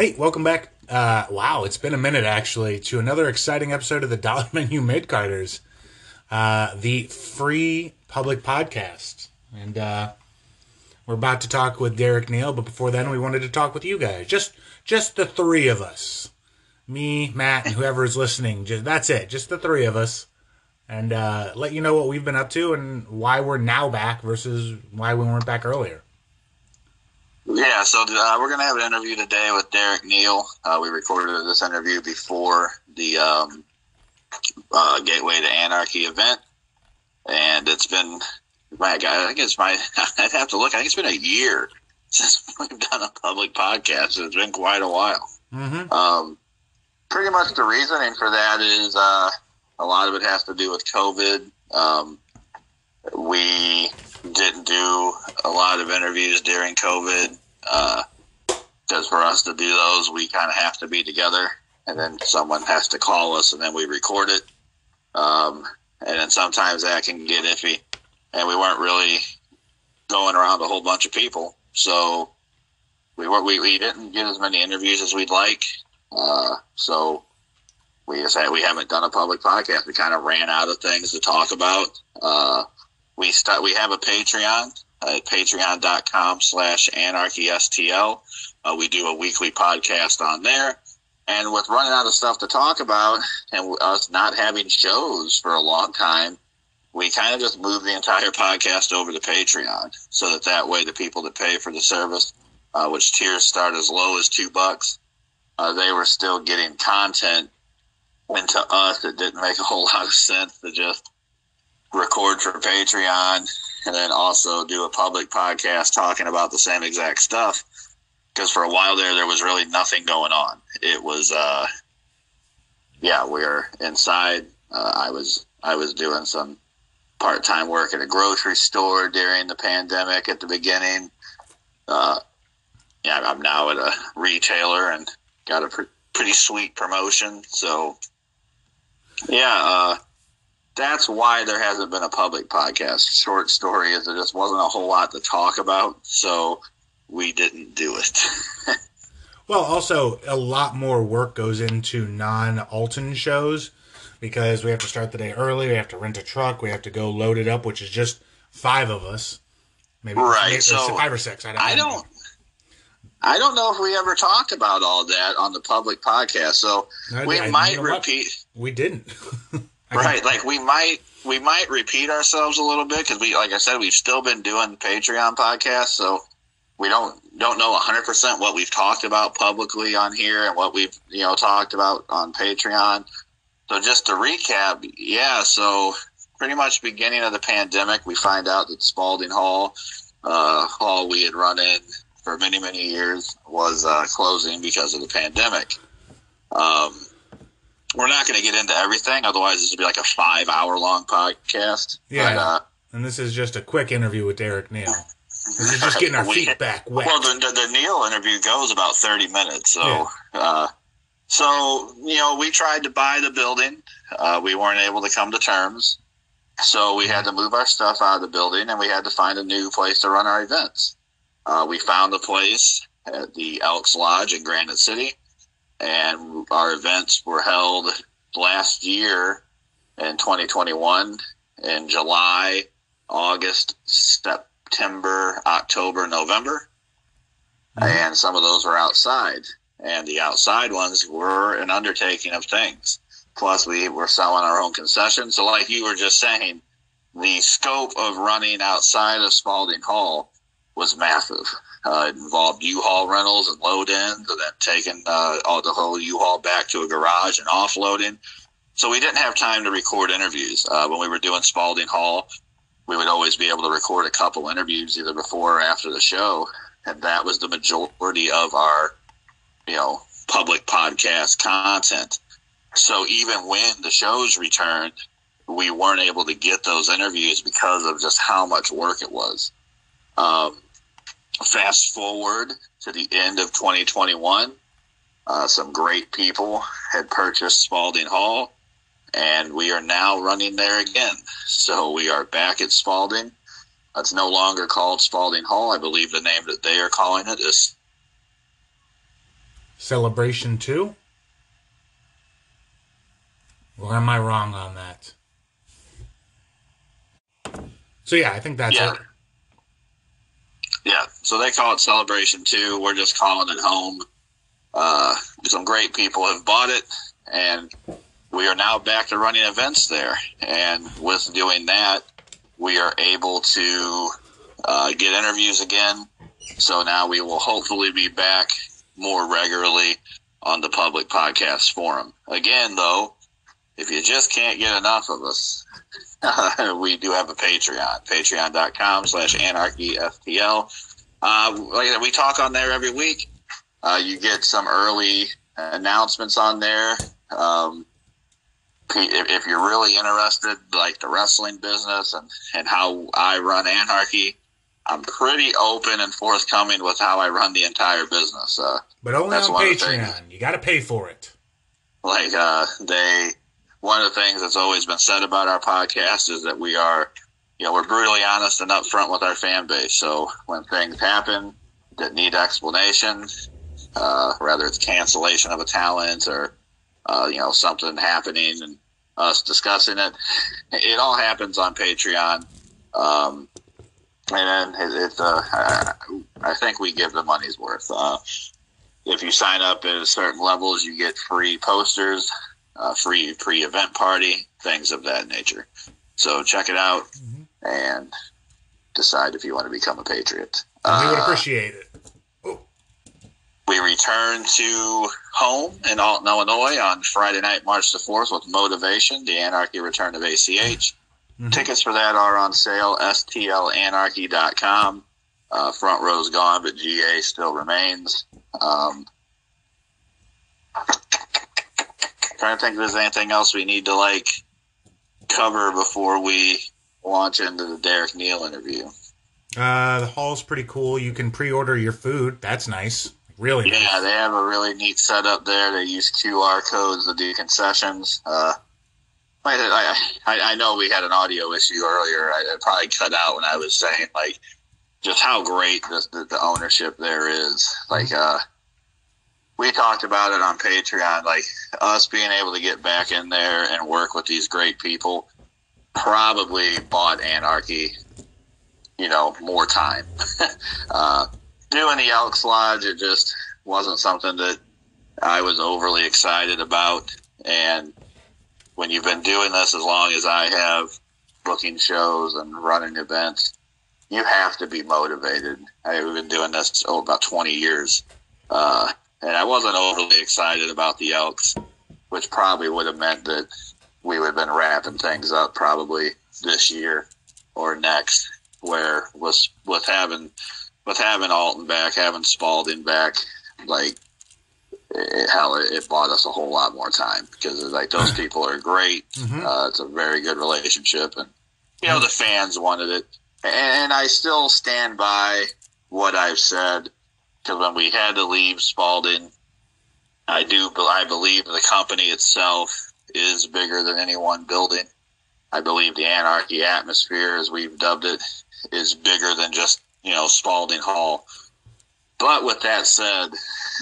Hey, welcome back. Uh, wow, it's been a minute actually to another exciting episode of the Dollar Menu Mid Carters, uh, the free public podcast. And uh, we're about to talk with Derek Neal, but before then, we wanted to talk with you guys. Just, just the three of us, me, Matt, and whoever is listening. Just that's it. Just the three of us, and uh, let you know what we've been up to and why we're now back versus why we weren't back earlier. Yeah, so uh, we're going to have an interview today with Derek Neal. Uh, we recorded this interview before the um, uh, Gateway to Anarchy event, and it's been my God, I think it's my. I'd have to look. I think it's been a year since we've done a public podcast. It's been quite a while. Mm-hmm. Um, pretty much the reasoning for that is uh, a lot of it has to do with COVID. Um, we didn't do a lot of interviews during COVID because for us to do those, we kind of have to be together, and then someone has to call us, and then we record it. Um, and then sometimes that can get iffy, and we weren't really going around a whole bunch of people, so we were we, we didn't get as many interviews as we'd like. Uh, so we just had, we haven't done a public podcast. We kind of ran out of things to talk about. Uh, we start, we have a Patreon at patreon.com slash anarchystl. Uh, we do a weekly podcast on there. And with running out of stuff to talk about and us not having shows for a long time, we kind of just moved the entire podcast over to Patreon so that that way the people that pay for the service, uh, which tiers start as low as two bucks, uh, they were still getting content. And to us, it didn't make a whole lot of sense to just record for Patreon and then also do a public podcast talking about the same exact stuff. Because for a while there, there was really nothing going on. It was, uh, yeah, we are inside. Uh, I was I was doing some part time work at a grocery store during the pandemic at the beginning. Uh, yeah, I'm now at a retailer and got a pre- pretty sweet promotion. So, yeah, uh, that's why there hasn't been a public podcast. Short story is there just wasn't a whole lot to talk about, so we didn't do it. Well, also a lot more work goes into non-Alton shows because we have to start the day early. We have to rent a truck. We have to go load it up, which is just five of us, maybe, Right, so five or six. I don't. I don't. I don't know if we ever talked about all that on the public podcast, so we I- you might know what? repeat. We didn't. Right, like we might we might repeat ourselves a little bit because we, like I said, we've still been doing Patreon podcasts, so we don't don't know hundred percent what we've talked about publicly on here and what we've you know talked about on Patreon. So just to recap, yeah, so pretty much beginning of the pandemic, we find out that Spalding Hall, uh, hall we had run in for many many years, was uh, closing because of the pandemic. Um, we're not going to get into everything, otherwise this would be like a five hour long podcast. Yeah. But, uh, and this is just a quick interview with Derek Neal. This is just getting our We- feet back wet. Well, the, the, the Neal interview goes about 30 minutes. So, Yeah. uh, so, you know, we tried to buy the building. Uh, we weren't able to come to terms. So we had to move our stuff out of the building and we had to find a new place to run our events. Uh, we found a place at the Elks Lodge in Granite City and our events were held last year in 2021 in July, August, September, October, November. Mm-hmm. And some of those were outside. And the outside ones were an undertaking of things. Plus, we were selling our own concessions. So, like you were just saying, the scope of running outside of Spalding Hall was massive. Uh, it involved U-Haul rentals and load-ins, and then taking uh, all the whole U-Haul back to a garage and offloading. So we didn't have time to record interviews. Uh, when we were doing Spalding Hall, we would always be able to record a couple interviews either before or after the show, and that was the majority of our, you know, public podcast content. So even when the shows returned, we weren't able to get those interviews because of just how much work it was. Um, fast forward to the end of 2021, uh, some great people had purchased Spalding Hall, and we are now running there again. So we are back at Spalding. It's no longer called Spalding Hall. I believe the name that they are calling it is Celebration 2? Or am I wrong on that? So yeah, I think that's Yeah. it. Yeah, so they call it Celebration 2. We're just calling it home. Uh, some great people have bought it, and we are now back to running events there. And with doing that, we are able to uh, get interviews again. So now we will hopefully be back more regularly on the public podcast forum. Again, though, if you just can't get enough of us, we do have a Patreon, patreon.com slash anarchystl. Uh, like we talk on there every week. Uh, you get some early announcements on there. Um, if, if you're really interested, like the wrestling business and, and how I run Anarchy, I'm pretty open and forthcoming with how I run the entire business. Uh, But only on one of the Patreon. You got to pay for it. like uh, they one of the things that's always been said about our podcast is that we are you know we're brutally honest and upfront with our fan base. So when things happen that need explanation uh, whether it's cancellation of a talent or uh, you know something happening and us discussing it it all happens on patreon. Um, and then it, it's uh, I, think we give the money's worth. Uh, if you sign up at certain levels, you get free posters, uh, free pre-event party, things of that nature. So check it out and decide if you want to become a patriot. And we would Uh, appreciate it. we return to home in Alton, Illinois on Friday night, March the 4th with Motivation, the Anarchy Return of ACH. Mhm. Tickets for that are on sale, stlanarchy.com. Uh, front row's gone, but GA still remains. Um, trying to think if there's anything else we need to like cover before we launch into the Derek Neal interview. Uh, the hall's pretty cool. You can pre-order your food. That's nice. Really nice. Yeah, they have a really neat setup there. They use QR codes to do concessions. Uh, I, I, I know we had an audio issue earlier. I, I probably cut out when I was saying like just how great the, the, the ownership there is. Like, uh, we talked about it on Patreon. Like us being able to get back in there and work with these great people probably bought Anarchy, you know, more time. uh, doing the Elks Lodge, it just wasn't something that I was overly excited about. And when you've been doing this as long as I have, booking shows and running events, you have to be motivated. I've been doing this oh, about 20 years. Uh, and I wasn't overly excited about the Elks, which probably would have meant that we would have been wrapping things up probably this year or next. Where with with having with having Alton back, having Spalding back, like it, hell, it, it bought us a whole lot more time because like those people are great. Mhm. Uh, it's a very good relationship, and you know the fans wanted it, and I still stand by what I've said because when we had to leave Spalding, I do I believe the company itself is bigger than any one building. I believe the anarchy atmosphere, as we've dubbed it, is bigger than just you know Spalding Hall. But with that said,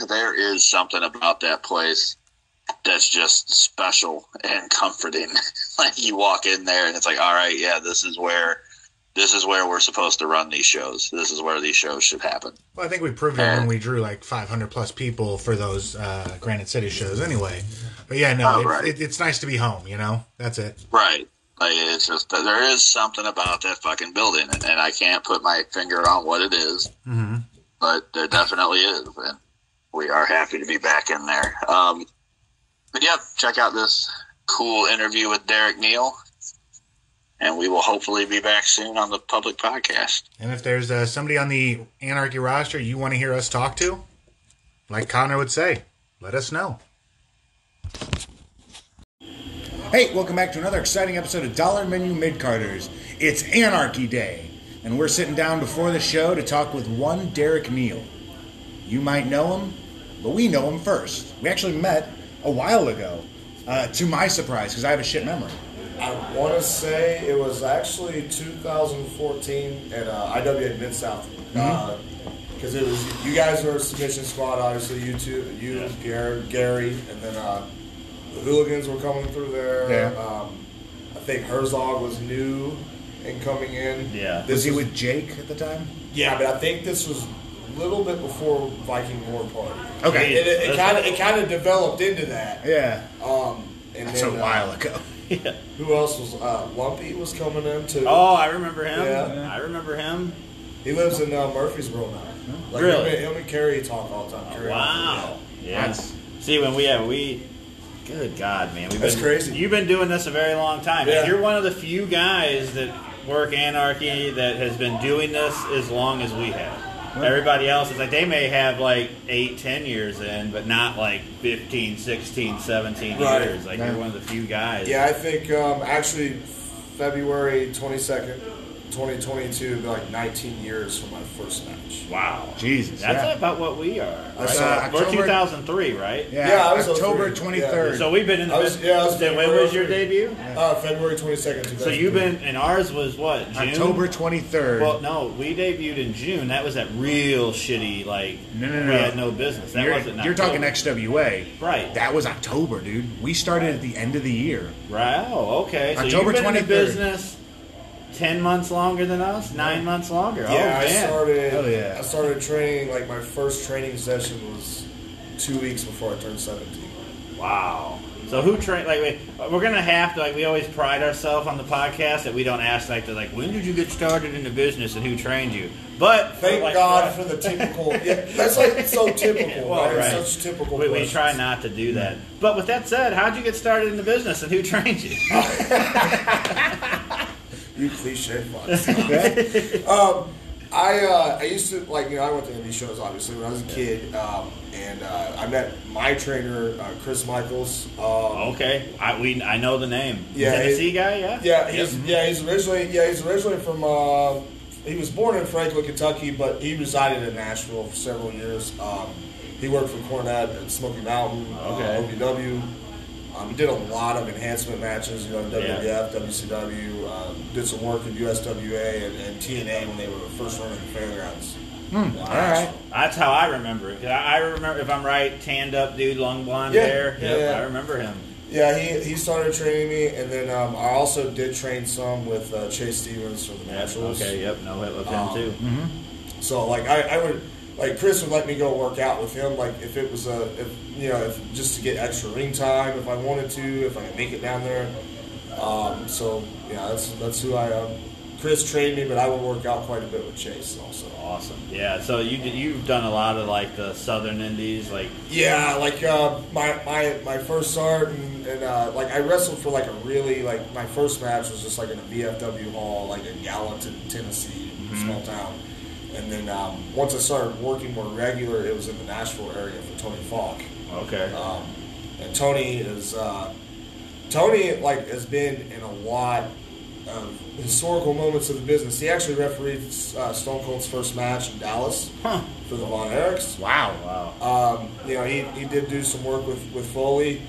there is something about that place that's just special and comforting. like you walk in there and it's like, all right, yeah, this is where this is where we're supposed to run these shows. This is where these shows should happen. Well, I think we proved it when we drew like 500 plus people for those uh, Granite City shows. Anyway, but yeah, no, Oh, it's, right. it, it's nice to be home. You know, that's it. Right. Like it's just there is something about that fucking building, and, and I can't put my finger on what it is, hmm but there definitely is, and we are happy to be back in there. Um, but yeah, check out this cool interview with Derek Neal, and we will hopefully be back soon on the public podcast. And if there's uh, somebody on the Anarchy roster you want to hear us talk to, like Connor would say, let us know. Hey, welcome back to another exciting episode of Dollar Menu Mid Carters. It's Anarchy Day, and we're sitting down before the show to talk with one Derek Neal. You might know him, but we know him first. We actually met a while ago, uh, to my surprise, because I have a shit memory. I want to say it was actually 2014 at uh, IWA Mid South. Uh, because it was you guys were submission squad, obviously you two, you, Yeah. Pierre, Gary, and then uh, the hooligans were coming through there. Yeah. Um, I think Herzog was new and coming in. Yeah. Was he with Jake at the time? Yeah, but I think this was a little bit before Viking War Party. Okay. It, it, it kind of it kind of developed into that. Yeah. Um, and That's then, a uh, while ago. Yeah. who else was uh, Lumpy was coming in too. Oh, I remember him. Yeah. I remember him. He lives in uh, Murfreesboro now. Like Really? Him, him and Carrie talk all the time. Carrie Wow. Yeah. That's- See, when we have we. Good God, man! We've That's been, crazy. You've been doing this a very long time. Yeah. You're one of the few guys that work anarchy that has been doing this as long as we have. Everybody else is like they may have like eight, ten years in, but not like 15, 16, 17 Right. years. Like Yeah. you're one of the few guys. Yeah, I think um, actually February twenty second, twenty twenty two, like nineteen years from my first match. Wow. Jesus, That's yeah. about what we are. Right? uh, We're October- 2003, right? Yeah, Yeah, I was October 03. 23rd. So we've been in the I was- business. yeah, I was then when was your February. debut? Uh, February twenty second. So you've been, and ours was what? June? October 23rd. Well, no, we debuted in June. That was that real shitty, like, No, no, no, we had no business. That you're, wasn't you're talking XWA. Right. That was October, dude. We started at the end of the year. Right. Oh, okay. So October you've been in the 23rd. business 10 months longer than us? Nine months longer? oh, Yeah, I man. started. Yeah. I started training. Like my first training session was two weeks before I turned seventeen. Wow. So who trained? Like, wait, we're gonna have to like. We always pride ourselves on the podcast that we don't ask like, the, like, when did you get started in the business and who trained you? But Thank like, God for the typical. Yeah, that's like so typical. Well, right? right. Such typical. We, we try not to do that. But with that said, how'd you get started in the business and who trained you? You cliche fucks. um, I uh, I used to like you know I went to indie shows obviously when I was a kid, um, and uh, I met my trainer uh, Chris Michaels. Um, okay, I we I know the name. Yeah, Tennessee guy. Yeah. Yeah, he's yeah he's originally yeah he's originally from. Uh, he was born in Franklin, Kentucky, but he resided in Nashville for several years. Um, he worked for Cornette at Smoky Mountain, Okay. uh, OVW. Um, he did a lot of enhancement matches, you know, WWF, Yeah. WCW. Uh, did some work in USWA and, and TNA when they were first running the fairgrounds. All right. That's how I remember it. 'Cause I I remember, if I'm right, tanned up dude, long blonde Yeah, hair. yeah, Yep, yeah. I remember him. Yeah, he, he started training me, and then um, I also did train some with uh, Chase Stevens from the Yeah, Naturals. okay, yep, no, it with him Um, too. So like I, I would like Chris would let me go work out with him like if it was a if you know if just to get extra ring time if I wanted to if I could make it down there. Um, so yeah, that's that's who I am. Chris trained me, but I would work out quite a bit with Chase also. Awesome. Yeah. So you you've done a lot of like the Southern Indies, like Yeah, like uh, my my my first start and, and uh, like I wrestled for like a really like my first match was just like in a VFW hall like in Gallatin, Tennessee, small town. And then um, once I started working more regular, it was in the Nashville area for Tony Falk. okay. Um, and Tony is uh, Tony like has been in a lot of historical moments of the business. He actually refereed uh, Stone Cold's first match in Dallas Huh. for the Von Erichs. Wow. Wow. Um, you know, he, he did do some work with, with Foley.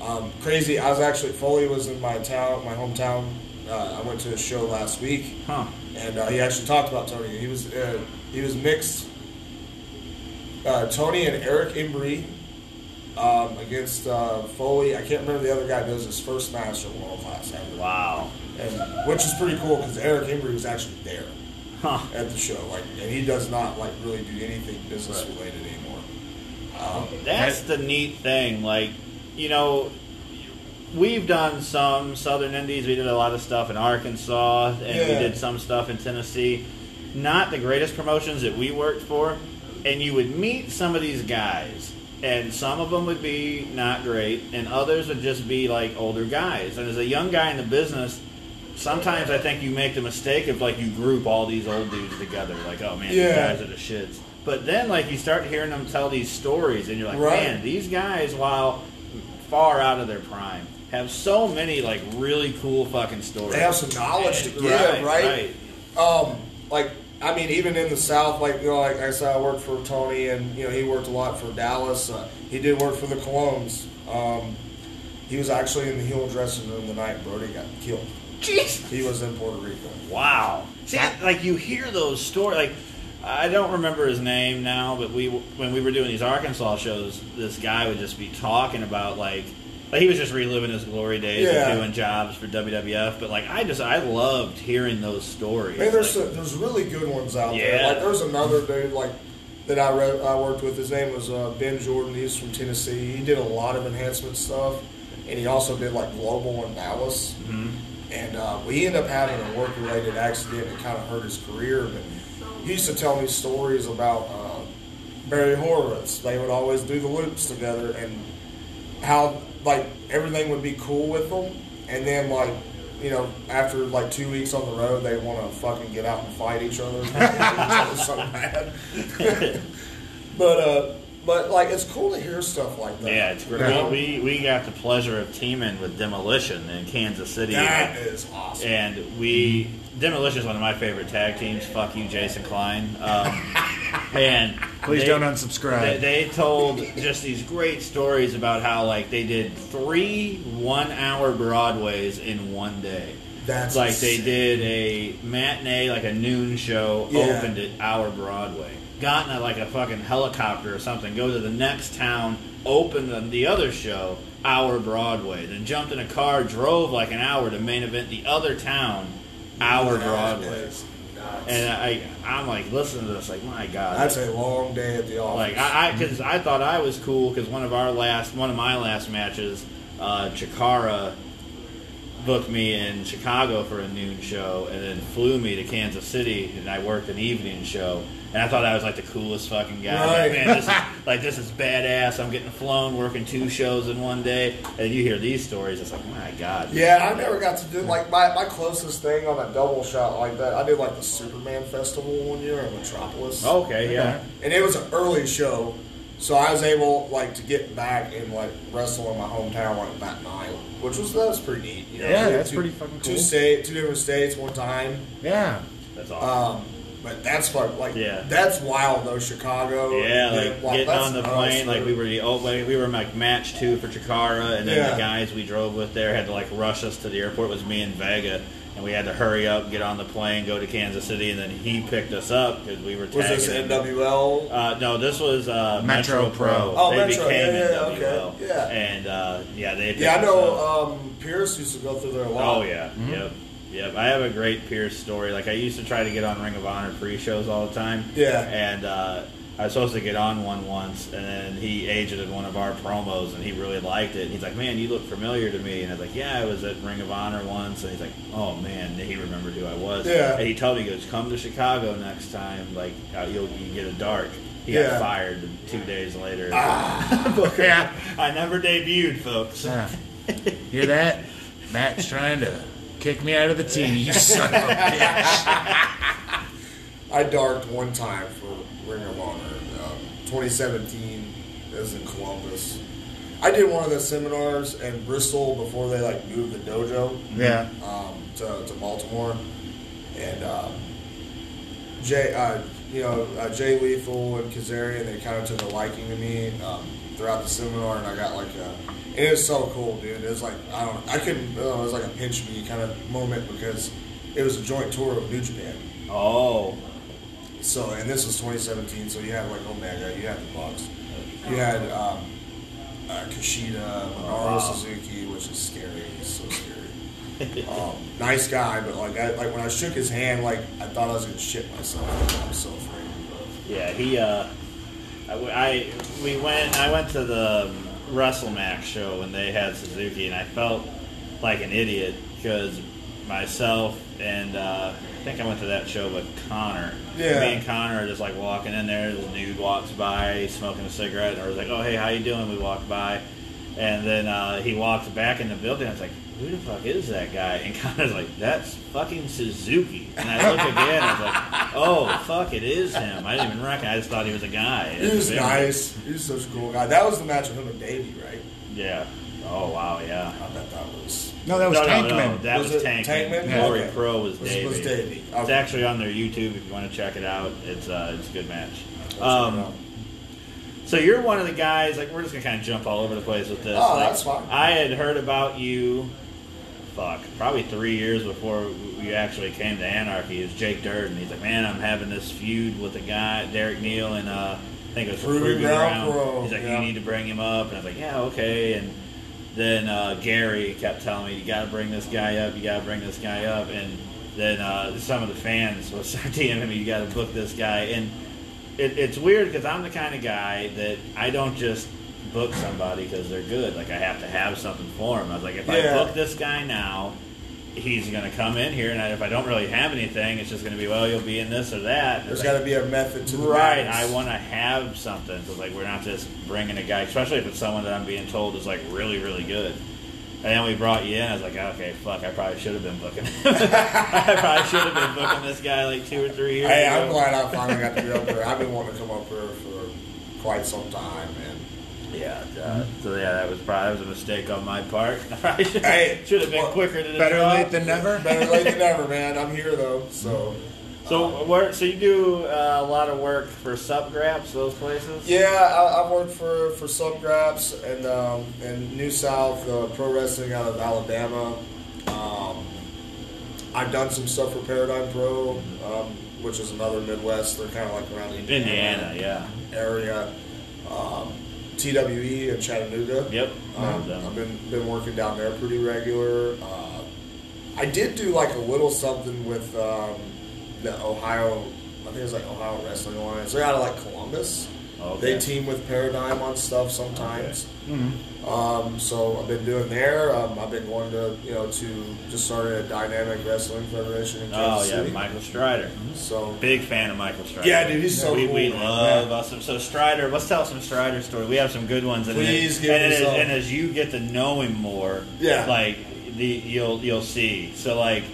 Um, crazy, I was actually, Foley was in my town, my hometown. Uh, I went to a show last week, Huh. And uh, he actually talked about Tony. He was uh, he was mixed. Uh, Tony and Eric Embry um, against uh, Foley. I can't remember the other guy. But it was his first match at World Class ever, Wow. and which is pretty cool because Eric Embry was actually there Huh. at the show. Like, and he does not like really do anything business related anymore. Um, That's the neat thing. Like, you know, we've done some Southern Indies. We did a lot of stuff in Arkansas, and we did some stuff in Tennessee. Not the greatest promotions that we worked for. And you would meet some of these guys, and some of them would be not great, and others would just be like older guys. And as a young guy in the business, sometimes I think you make the mistake of like you group all these old dudes together, like, oh man, these guys are the shits. But then like you start hearing them tell these stories, and you're like, Right. man, these guys, while far out of their prime, have so many like really cool fucking stories. They have some knowledge to give, Right, right? Um, like I mean, even in the South, like you know, like I said, I worked for Tony, and you know, he worked a lot for Dallas. Uh, he did work for the Colóns. Um, he was actually in the heel dressing room the night Brody got killed. Jeez. He was in Puerto Rico. Wow. See, like you hear those stories, like I don't remember his name now, but we when we were doing these Arkansas shows, this guy would just be talking about like. Like he was just reliving his glory days Yeah. of doing jobs for WWF, but like I just I loved hearing those stories. Man, there's Like, some, there's really good ones out Yeah. there. Like there's another dude like that I re- I worked with. His name was uh, Ben Jordan. He's from Tennessee. He did a lot of enhancement stuff, and he also did like global in Dallas. mhm. And uh, we ended up having a work related accident that kind of hurt his career. But he used to tell me stories about uh, Barry Horowitz. They would always do the loops together, and how like everything would be cool with them, and then like you know after like two weeks on the road, they want to fucking get out and fight each other. each other so bad. but uh, but like it's cool to hear stuff like that. Yeah, it's great. We, we we got the pleasure of teaming with Demolition in Kansas City, that is awesome. and we Demolition is one of my favorite tag teams. Fuck you, Jason Klein. Um, and Please they- don't unsubscribe. They, they told just these great stories about how like they did three one-hour Broadways in one day. That's like they did a matinee, like a noon show, Yeah. opened at hour Broadway. Got in a, like a fucking helicopter or something, go to the next town, opened the- the other show, hour Broadway. Then jumped in a car, drove like an hour to main event the other town, hour Broadway. And I, I'm like listening to this, like my god, That's a long day at the office. like I, I, because I thought I was cool because one of our last, one of my last matches, uh, Chikara booked me in Chicago for a noon show, and then flew me to Kansas City, and I worked an evening show. And I thought I was like the coolest fucking guy. Like, man, this is, like this is badass. I'm getting flown, working two shows in one day, and you hear these stories. It's like, my god. Yeah, I never got to do like my, my closest thing on a double shot like that. I did like the Superman Festival one year in Metropolis. Okay, yeah. and it was an early show, so I was able like to get back and like wrestle in my hometown like that night, which was that was pretty neat. You know? Yeah, that's two- pretty fucking cool. Two state, two different states, one time. Yeah. That's awesome. Um, but that's fun. Like Yeah. that's wild though. Chicago. Yeah, like wow, getting on the nuts, plane, like we were the oh, like, we were like match two for Chikara, and then Yeah. the guys we drove with there had to like rush us to the airport. It was me and Vega, and we had to hurry up, get on the plane, go to Kansas City, and then he picked us up because we were Was this tagging. NWL? Uh, no, this was uh, Metro Metro, Pro. Oh, they Metro, became yeah, yeah, NWL. okay, yeah. and uh, yeah, they. yeah, I picked us up. know. Um, Pierce used to go through there a lot. Oh yeah, yep, yep. I have a great Pierce story. Like I used to try to get on Ring of Honor pre-shows all the time. Yeah. And uh, I was supposed to get on one once, and then he agented one of our promos, and he really liked it. He's like, "Man, you look familiar to me." And I was like, "Yeah, I was at Ring of Honor once." And he's like, "Oh man," he remembered who I was. Yeah. And he told me, he goes, "Come to Chicago next time. Like uh, you'll you get a dark." He Yeah. got fired two days later. Ah. Yeah. I never debuted, folks. Yeah. Hear that? Matt's trying to kick me out of the team. You son of a bitch. I darked one time for Ring of Honor. Um, 2017 it was in Columbus. I did one of the seminars in Bristol before they like moved the dojo Yeah. um, to, to Baltimore, and um, Jay, uh, you know, uh, Jay Lethal and Kazarian, they kind of took a liking to me um, throughout the seminar, and I got like a. It was so cool, dude. It was like I don't, I couldn't. Uh, it was like a pinch me kind of moment because it was a joint tour of New Japan. Oh, So, and this was 2017, so you had like Omega, you had the Bucks, you had um, uh, Kushida, Minoru wow. Suzuki, which is scary. He's so scary. um, nice guy, but like, I, like when I shook his hand, like I thought I was gonna shit myself. I was so afraid. Yeah, he. Uh, I, I- we went. I went to the WrestleMax show when they had Suzuki, and I felt like an idiot because myself and uh, I think I went to that show with Connor. Yeah. Me and Connor are just like walking in there. This dude walks by, smoking a cigarette, and I was like, "Oh, hey, how you doing?" We walk by, and then uh, he walked back in the building. I was like, "Who the fuck is that guy?" And Connor's like, "That's fucking Suzuki." And I look again. I was like, "Oh, fuck, it is him." I didn't even recognize. I just thought he was a guy. He was nice. He was such a cool guy. That was the match with him and Davey, right? Yeah. Oh wow, yeah. I bet that was. No, that was no, Tankman. no, no, that Was was, it Tankman. Tankman? Glory Okay. Pro was Was- Davey. was Davey. It's actually on their YouTube if you want to check it out. It's uh, it's a good match. Check it Um, out. So you're one of the guys. Like we're just gonna kind of jump all over the place with this. Oh, Like, that's fine. I had heard about you fuck, probably three years before you actually came to Anarchy, is Jake Dirden. He's like, man, I'm having this feud with a guy, Derek Neal, and uh, I think it was Proving Ground Ground. He's like, yeah. you need to bring him up, and I was like, yeah, okay. And then uh, Gary kept telling me, you got to bring this guy up, you got to bring this guy up, and then uh, some of the fans will start DMing me, you got to book this guy, and it, it's weird because I'm the kind of guy that I don't just book somebody because they're good. Like I have to have something for him. I was like, if Yeah. I book this guy now, he's going to come in here, and if I don't really have anything, it's just going to be, well, you'll be in this or that. There's It's got to be a method to the Right, madness. I want to have something. So like, we're not just bringing a guy, especially if it's someone that I'm being told is like really, really good. And then we brought you in. I was like, okay, fuck, I probably should have been booking. I probably should have been booking this guy like two or three years Hey, ago. I'm glad I finally got to be up here. I've been wanting to come up here for quite some time, man. Yeah, uh, so yeah, that was probably that was a mistake on my part. I should, Hey, should have been well, quicker to Better draw. late than never. Better late than never, man. I'm here though, so So, where, so you do uh, a lot of work for subgraps, those places? yeah, I, I've worked for for Subgraps and um, and New South uh, Pro Wrestling out of Alabama. Um, I've done some stuff for Paradigm Pro, um, which is another Midwest. They're kind of like around the Indiana, yeah. area. Um, TWE in Chattanooga. Yep. Um, I've been been working down there pretty regular. Uh, I did do like a little something with um, the Ohio. I think it's like Ohio Wrestling Alliance. They're out of like Columbus. Okay. They team with Paradigm on stuff sometimes. Um, so I've been doing there. Um, I've been going to you know to just started a Dynamic Wrestling Federation in Kansas Oh yeah, City. Michael Strider. So Big fan of Michael Strider. Yeah, dude, he's so we, cool, We man. love Yeah. us. So Strider, let's tell some Strider story. We have some good ones. And Please then, give and, as, and as you get to know him more, Yeah. like the you'll you'll see. So like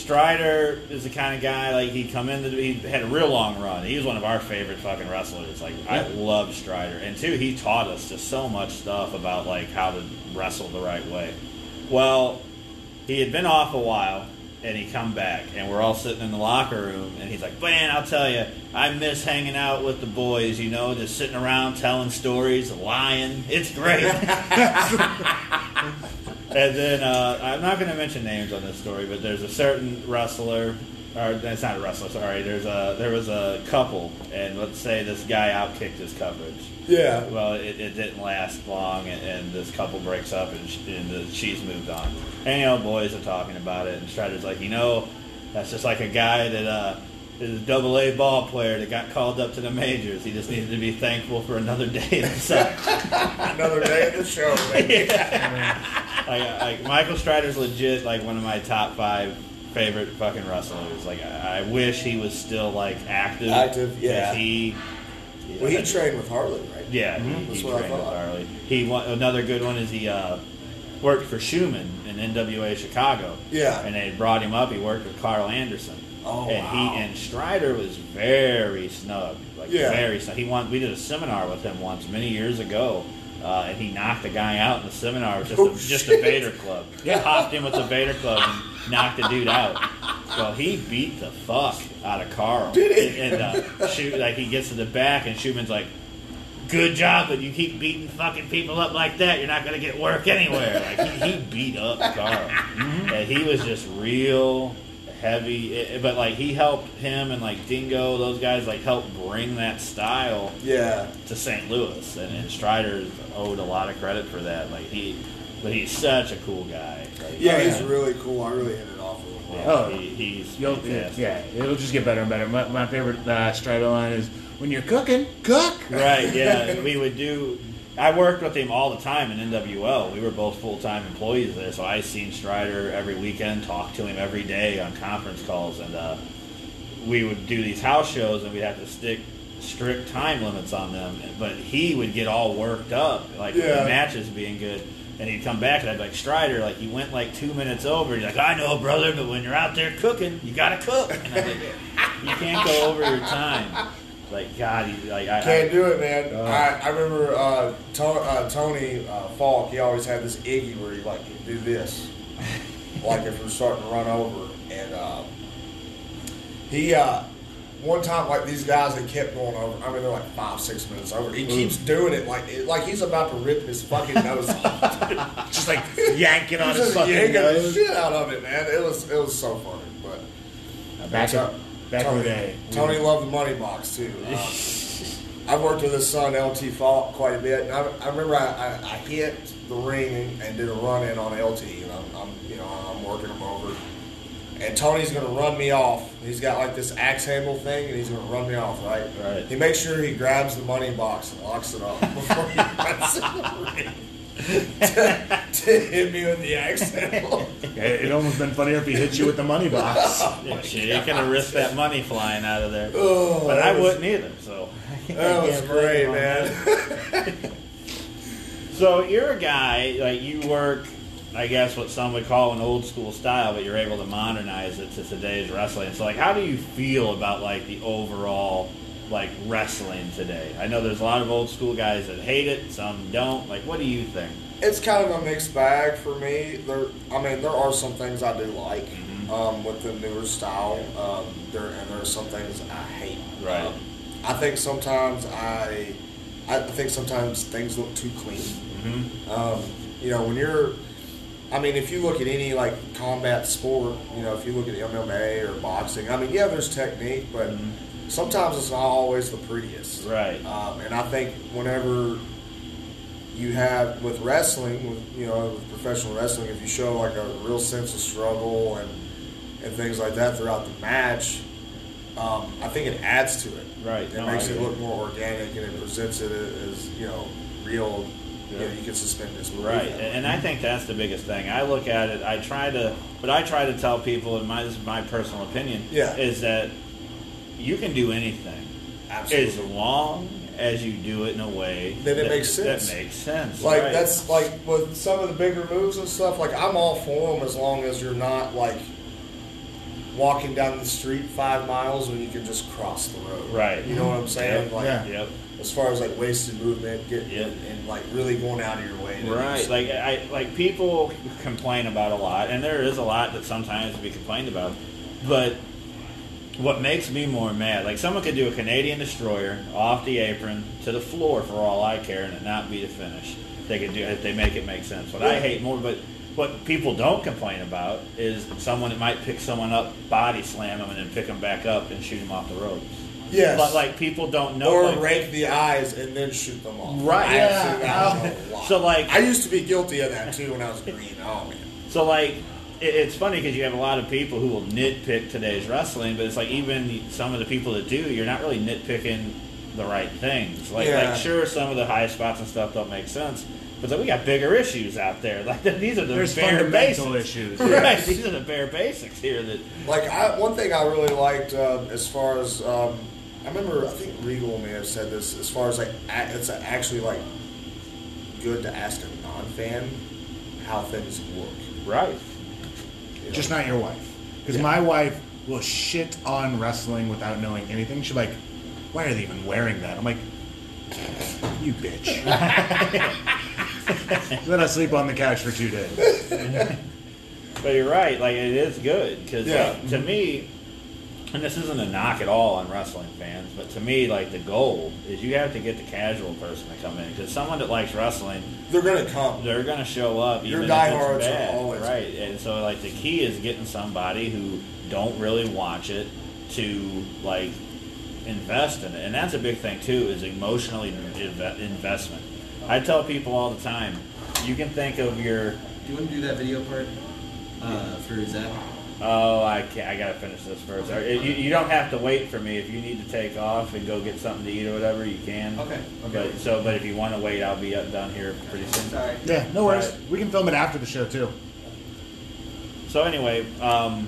Strider is the kind of guy like he'd come into he had a real long run. He was one of our favorite fucking wrestlers. Like I love Strider, and two, he taught us just so much stuff about like how to wrestle the right way. Well, he had been off a while and he come back and we're all sitting in the locker room and he's like man i'll tell you i miss hanging out with the boys you know just sitting around telling stories lying it's great and then uh, i'm not going to mention names on this story but there's a certain wrestler or it's not a wrestler sorry there's a there was a couple and let's say this guy outkicked his coverage yeah, well, it, it didn't last long, and, and this couple breaks up, and, sh- and the, she's moved on. And you know, boys are talking about it, and Strider's like, you know, that's just like a guy that uh, is a double A ball player that got called up to the majors. He just needed to be thankful for another day in the sun. another day at the show. Man. like, like Michael Strider's legit like one of my top five favorite fucking wrestlers. Like I, I wish he was still like active. Active, yeah. He. Well, he trained with Harley, right? Yeah, he, Mm-hmm. That's he what I trained with thought. Harley. He wa- another good one is he uh, worked for Schumann in NWA Chicago. Yeah. and they brought him up. He worked with Carl Anderson. Oh, and wow. he and Strider was very snug, like Yeah. very snug. He won. We did a seminar with him once many years ago. Uh, and he knocked a guy out in the seminar with just, Oh, a, just a. Vader club. He popped in with the Vader club and knocked the dude out. So he beat the fuck out of Carl. Did he? And, and uh, shoot, like he gets to the back, and Schumann's like, "Good job, but you keep beating fucking people up like that, you're not gonna get work anywhere." Like he, he beat up Carl, and he was just real heavy. eh, But like he helped him and like Dingo, those guys like helped bring that style Yeah. to St. Louis, and, and Strider owed a lot of credit for that. Like he, but he's such a cool guy. Like, Yeah, he's really cool. I really hit it off with him. yeah, Oh. he, he's You'll, fantastic. yeah, it'll just get better and better. My, my favorite uh, Strider line is when you're cooking, cook. Right, yeah. we would do. I worked with him all the time in NWL. We were both full time employees there, so I seen Strider every weekend, talked to him every day on conference calls, and uh, we would do these house shows, and we'd have to stick strict time limits on them. But he would get all worked up, like Yeah. the matches being good. And he'd come back, and I'd be like, Strider, like, you went like two minutes over. He's like, I know, brother, but when you're out there cooking, you gotta cook. And I'm like, you can't go over your time. Like, God, he, like, I, I, Can't do it, man. I, I remember uh, to, uh, Tony uh, Falk. He always had this Iggy where he like do this, like if we're starting to run over, and uh, he uh, one time, like these guys, they kept going over. I mean, they're like five, six minutes over. He keeps doing it like it, like he's about to rip his fucking nose off. Just like yanking on his fucking yanking the nose. shit out of it, man. It was it was so funny. But Back, So- in, back in Tony, the day. Tony loved the money box too. Um, I've worked with his son LT Falk quite a bit. And I, I remember I, I, I hit the ring and, and did a run in on LT, and I'm, I'm you know I'm working him over. And Tony's gonna run me off. He's got like this axe handle thing, and he's gonna run me off, right? Right. He makes sure he grabs the money box and locks it up before he runs in the ring to, to hit me with the axe handle. It, it almost been funnier if he hit you with the money box. Yeah, shit, you could have risked that money flying out of there. Oh, But I was- wouldn't either, so. That was can't great, man. So you're a guy, like, you work, I guess, what some would call an old school style, but you're able to modernize it to today's wrestling. So, like, how do you feel about, like, the overall, like, wrestling today? I know there's a lot of old school guys that hate it, some don't. Like, what do you think? It's kind of a mixed bag for me. There, I mean, there are some things I do like um, with the newer style. Um, there, and there are some things I hate. Right. Um, I think sometimes I, I think sometimes things look too clean. Um, you know, when you're, I mean, if you look at any like combat sport, you know, if you look at MMA or boxing, I mean, yeah, there's technique, but sometimes it's not always the prettiest. Right. Um, and I think whenever you have with wrestling, with you know, with professional wrestling, if you show like a real sense of struggle and and things like that throughout the match, um, I think it adds to it. Right. It No, makes it look more organic and it presents it as you know real. You know, you can suspend disbelief. Right, and and I think that's the biggest thing. I look at it. I try to, but I try to tell people, and my this is my personal opinion, Yeah. is that you can do anything as long as you do it in a way That it makes sense. That makes sense. Like right. that's like with some of the bigger moves and stuff. Like I'm all for them as long as you're not like walking down the street five miles when you can just cross the road. Right. You know what I'm saying? Yep. Like Yeah. Yep. as far as like wasted movement, get Yep. and, and like really going out of your way. To Right, like I like people complain about a lot, and there is a lot that sometimes we be complained about. But what makes me more mad, like someone could do a Canadian destroyer off the apron to the floor for all I care, and it not be the finish. They could do if they make it make sense. What I hate more, but what people don't complain about is someone that might pick someone up, body slam them, and then pick them back up and shoot them off the ropes. Yes. But like people don't know. or like- rake the eyes and then shoot them off. Right. I have seen Yeah. So, like- I used to be guilty of that too when I was green. Oh man. So like, it, it's funny because you have a lot of people who will nitpick today's wrestling, but it's like even some of the people that do, you're not really nitpicking the right things. Like, Yeah. like sure, some of the high spots and stuff don't make sense, but then we got bigger issues out there. Like these are the There's bare basics. issues. Right, these are the bare basics here. That Like I, one thing I really liked uh, as far as um, I remember, I think Regal may have said this. As far as like it's actually like good to ask a non-fan how things work. right. Just not your wife. Because my wife will shit on wrestling without knowing anything. She's like, why are they even wearing that? I'm like, you bitch. Let us sleep on the couch for two days. But you're right. Like it is good because Yeah. to me, and this isn't a knock at all on wrestling fans, but to me, like the goal is you have to get the casual person to come in because someone that likes wrestling, they're gonna come. they're going to show up. Your Even diehards if are it's always- right. And so, like the key is getting somebody who don't really watch it to like invest in it, and that's a big thing too. Is emotionally inve- investment. I tell people all the time, you can think of your Do you want to do that video part uh, for Zach? Oh, I can't. I gotta finish this first. Or, You, you don't have to wait for me. If you need to take off and go get something to eat or whatever, you can. Okay, okay. But so, but if you want to wait, I'll be up down here pretty soon. Sorry. Yeah, no worries. Right. We can film it after the show, too. So anyway, um,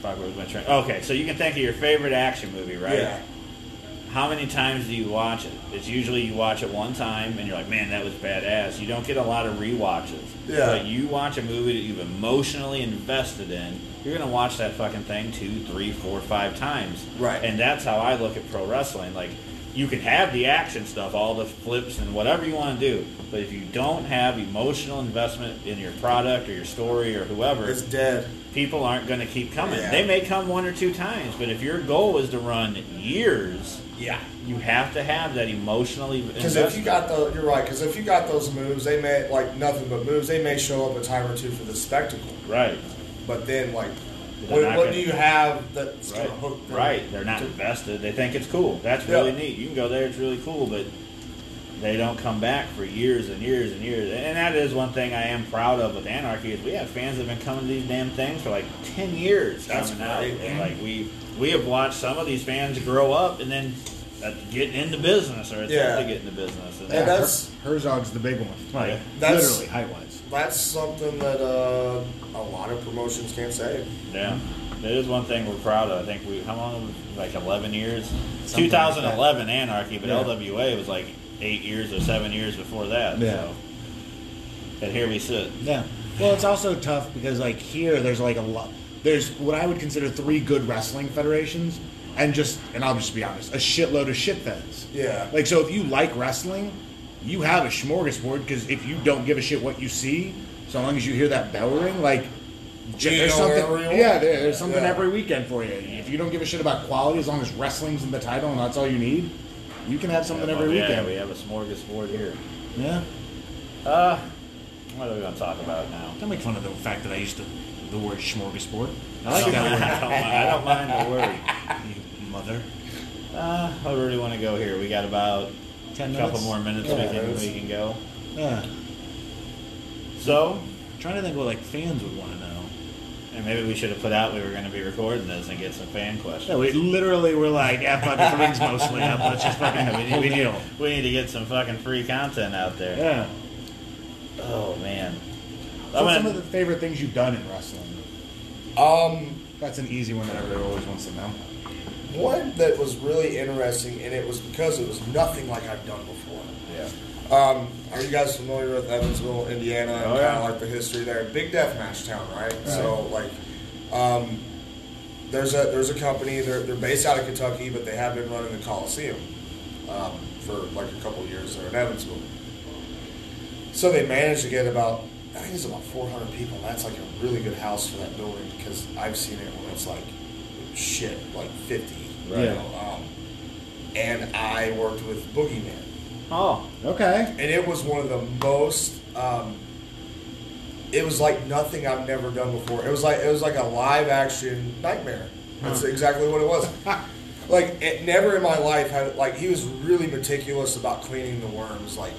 fuck, what was my train? Okay, so you can think of your favorite action movie, right? Yeah. How many times do you watch it? It's usually you watch it one time and you're like, man, that was badass. You don't get a lot of rewatches. Yeah. But you watch a movie that you've emotionally invested in, you're gonna watch that fucking thing two, three, four, five times. Right. And that's how I look at pro wrestling. Like, you can have the action stuff, all the flips and whatever you want to do, but if you don't have emotional investment in your product or your story or whoever, It's dead. people aren't going to keep coming. Yeah. They may come one or two times, but if your goal is to run years, Yeah. you have to have that emotionally Because if you got the, you're right. Because if you got those moves, they may like nothing but moves. They may show up a time or two for the spectacle, right, but then like, what, what gonna- do you have that's right, gonna hook? them right, they're not to- invested. They think it's cool. That's Yeah. really neat. You can go there; it's really cool, but they don't come back for years and years and years. And that is one thing I am proud of with Anarchy is we have fans that have been coming to these damn things for like ten years. That's coming out. And like we we have watched some of these fans grow up and then uh, get into business or attempt Yeah. to get into business. And And Yeah, that's- Her- Herzog's the big one. Like Yeah. That's- literally height wise. That's something that uh, a lot of promotions can't say. Yeah, that is one thing we're proud of. I think we how long like eleven years, Something like 2011 Anarchy, but Yeah. LWA was like eight years or seven years before that. Yeah. So. And here we sit. Yeah. Well, it's also tough because like here, there's like a lot. There's what I would consider three good wrestling federations, and just and I'll just be honest, a shitload of shit feds. Yeah. Like so, if you like wrestling, you have a smorgasbord because if you don't give a shit what you see, so long as you hear that bell ring, like. There's something, yeah. there's something Yeah. every weekend for you. If you don't give a shit about quality, as long as wrestling's in the title and that's all you need, you can have something yeah, every yeah, weekend. we have a smorgasbord here. Yeah. Uh, what are we going to talk about now? Don't make fun of the fact that I used to, the word smorgasbord. I I like don't, that word. I, don't mind, I don't mind the word. You mother. Uh, I really want to go here. We got about Ten a couple more minutes Yeah, we, can, we can go. Yeah. So, I'm trying to think what like fans would want to know. And maybe we should have put out we were going to be recording this and get some fan questions. Yeah, we literally were like, yeah, fuck it, the ring's mostly up. Let's just fucking we, need, we, deal. need, we need to get some fucking free content out there. Yeah. Oh man. So I'm some gonna- of the favorite things you've done in wrestling. Um, That's an easy one that everybody always wants to know. one that was really interesting, and it was because it was nothing like I've done before. yeah. Um, are you guys familiar with Evansville, Indiana, and Oh, kind of like the history there? Big deathmatch town, right? So like, um, there's a there's a company. They're they're based out of Kentucky, but they have been running the Coliseum um, for like a couple years there in Evansville. So they managed to get about I think it's about 400 people. That's like a really good house for that building because I've seen it when it's like shit, like 50. Right. You know, um, and I worked with Boogeyman Oh, Okay. and it was one of the most. Um, it was like nothing I've never done before. It was like it was like a live action nightmare. That's exactly what it was. like it, never in my life had like he was really meticulous about cleaning the worms. Like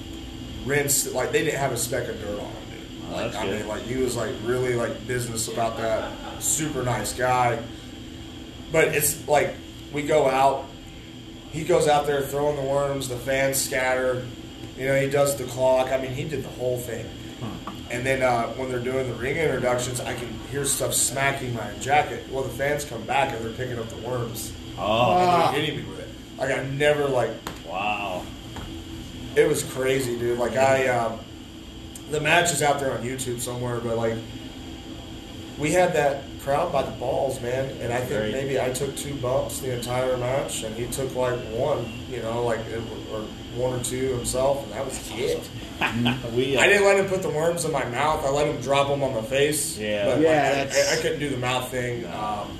rinse, like they didn't have a speck of dirt on them. Dude. Oh, Like, that's I good. mean, like he was like really like business about that. Super nice guy. But it's like we go out he goes out there throwing the worms, the fans scatter. You know, he does the clock. I mean, he did the whole thing. And then uh, when they're doing the ring introductions, I can hear stuff smacking my jacket. Well, the fans come back and they're picking up the worms oh, and they're hitting me with it. Like I never like. wow. It was crazy, dude. Like I, um, the match is out there on YouTube somewhere, but like we had that crowd by the balls, man. And I think Great. maybe I took two bumps the entire match, and he took like one, you know, like it- or one or two himself, and that was it. we, uh, I didn't let him put the worms in my mouth. I let him drop them on my face. Yeah. but Yeah, like, I- I, I couldn't do the mouth thing. Um,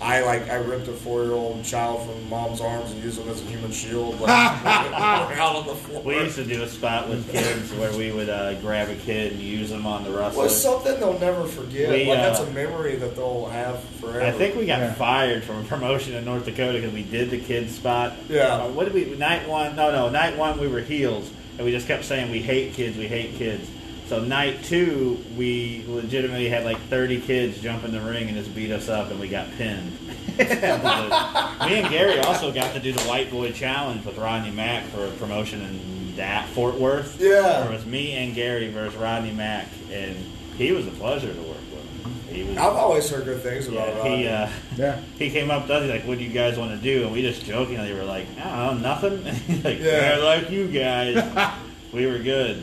I like I ripped a four year old child from mom's arms and used them as a human shield, like out on the floor. we used to do a spot with kids where we would uh, grab a kid and use them on the wrestler. was something they'll never forget. We, like uh, that's a memory that they'll have forever. I think we got Yeah. fired from a promotion in North Dakota because we did the kids spot. Yeah. Uh, what did we? Night one? No, no. Night one we were heels, and we just kept saying we hate kids, we hate kids. So night two, we legitimately had like 30 kids jump in the ring and just beat us up, and we got pinned. Me and Gary also got to do the White Boy Challenge with Rodney Mack for a promotion in that Fort Worth. Yeah. It was me and Gary versus Rodney Mack, and he was a pleasure to work with. He was. I've always heard good things about Yeah, Rodney. he uh, Yeah. he came up to us he's like, "What do you guys want to do?" And we just jokingly were like, "I don't know, nothing." He's like, Yeah. "Yeah, like you guys." we were good.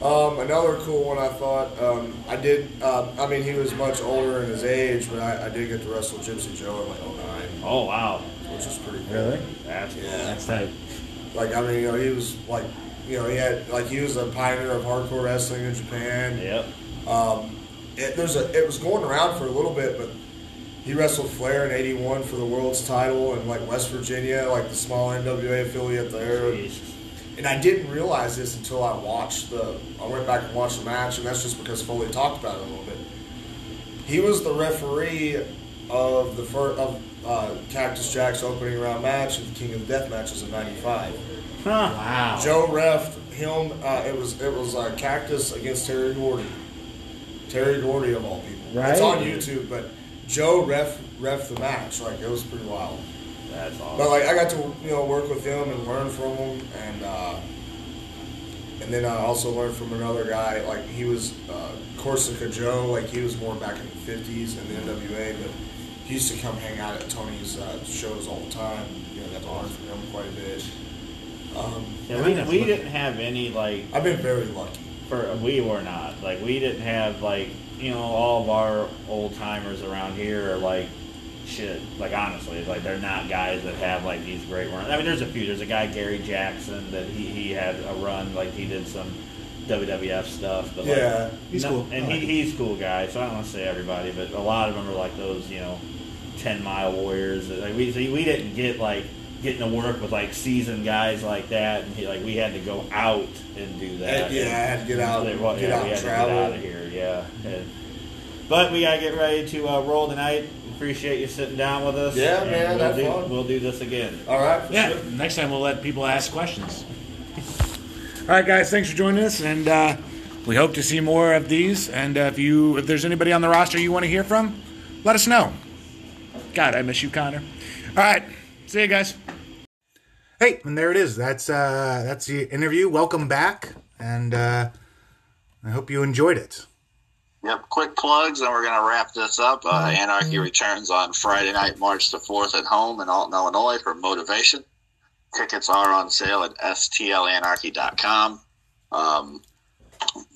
Um, another cool one I thought um, I did. Um, I mean, he was much older in his age, but I, I did get to wrestle Gypsy Joe in like '09, Oh wow, which is pretty cool. Really? That's Yeah. That's tight. Like I mean, you know, he was like, you know, he had like he was a pioneer of hardcore wrestling in Japan. Yep. Um, it, there's a it was going around for a little bit, but he wrestled Flair in '81 for the world's title in like West Virginia, like the small NWA affiliate there. Jeez. And I didn't realize this until I watched the. I went back and watched the match, and that's just because Foley talked about it a little bit. He was the referee of the first of uh, Cactus Jack's opening round match and the King of the Death matches in '95. Huh. Wow. Joe ref him. Uh, it was it was uh, Cactus against Terry Gordy. Terry Gordy of all people. Right. It's on YouTube, but Joe ref ref the match. Like it was pretty wild. That's awesome. But like I got to you know work with him and learn from him, and uh, and then I also learned from another guy. Like he was uh, Corsica Joe. Like he was more back in the fifties in the NWA, but he used to come hang out at Tony's uh, shows all the time. You know, got to learn from him quite a bit. Um, yeah, we, we didn't have any like I've been very lucky. for we were not like we didn't have like you know all of our old timers around here are like shit like honestly like they're not guys that have like these great runs i mean there's a few there's a guy gary jackson that he, he had a run like he did some wwf stuff but like, Yeah, he's no- cool. And like he, he's cool guy so i don't want to say everybody but a lot of them are like those you know 10 mile warriors like we see, we didn't get like getting to work with like seasoned guys like that and he, like we had to go out and do that And, yeah, I had to get out, they- well, get yeah, out we and had to get out of here. Yeah. And- but we gotta get ready to uh, roll tonight. Appreciate you sitting down with us. Yeah, and man, We'll that's do, fun. we'll do this again. All right. for Yeah. sure. Next time we'll let people ask questions. All right, guys. Thanks for joining us, and uh, we hope to see more of these. And uh, if you, if there's anybody on the roster you want to hear from, let us know. God, I miss you, Connor. All right. See you guys. Hey, and there it is. That's uh that's the interview. Welcome back, and uh, I hope you enjoyed it. Yep, quick plugs, and we're going to wrap this up. Uh, Anarchy returns on Friday night, March the 4th at home in Alton, Illinois for Motivation. Tickets are on sale at stlanarchy.com. Um,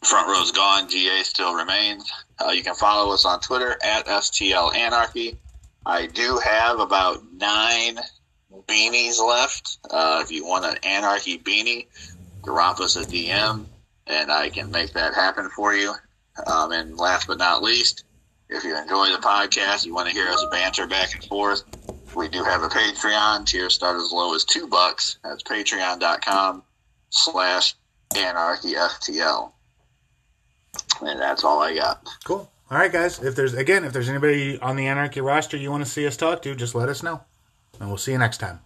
front row's gone, GA still remains. Uh, you can follow us on Twitter at stlanarchy. I do have about nine beanies left. Uh, if you want an Anarchy beanie, drop us a DM, and I can make that happen for you. Um, and last but not least, if you enjoy the podcast, you want to hear us banter back and forth, we do have a Patreon. Tiers start as low as two bucks. That's patreon.com slash anarchystl. And that's all I got. Cool. All right, guys. If there's again, if there's anybody on the Anarchy roster you want to see us talk to, just let us know, and we'll see you next time.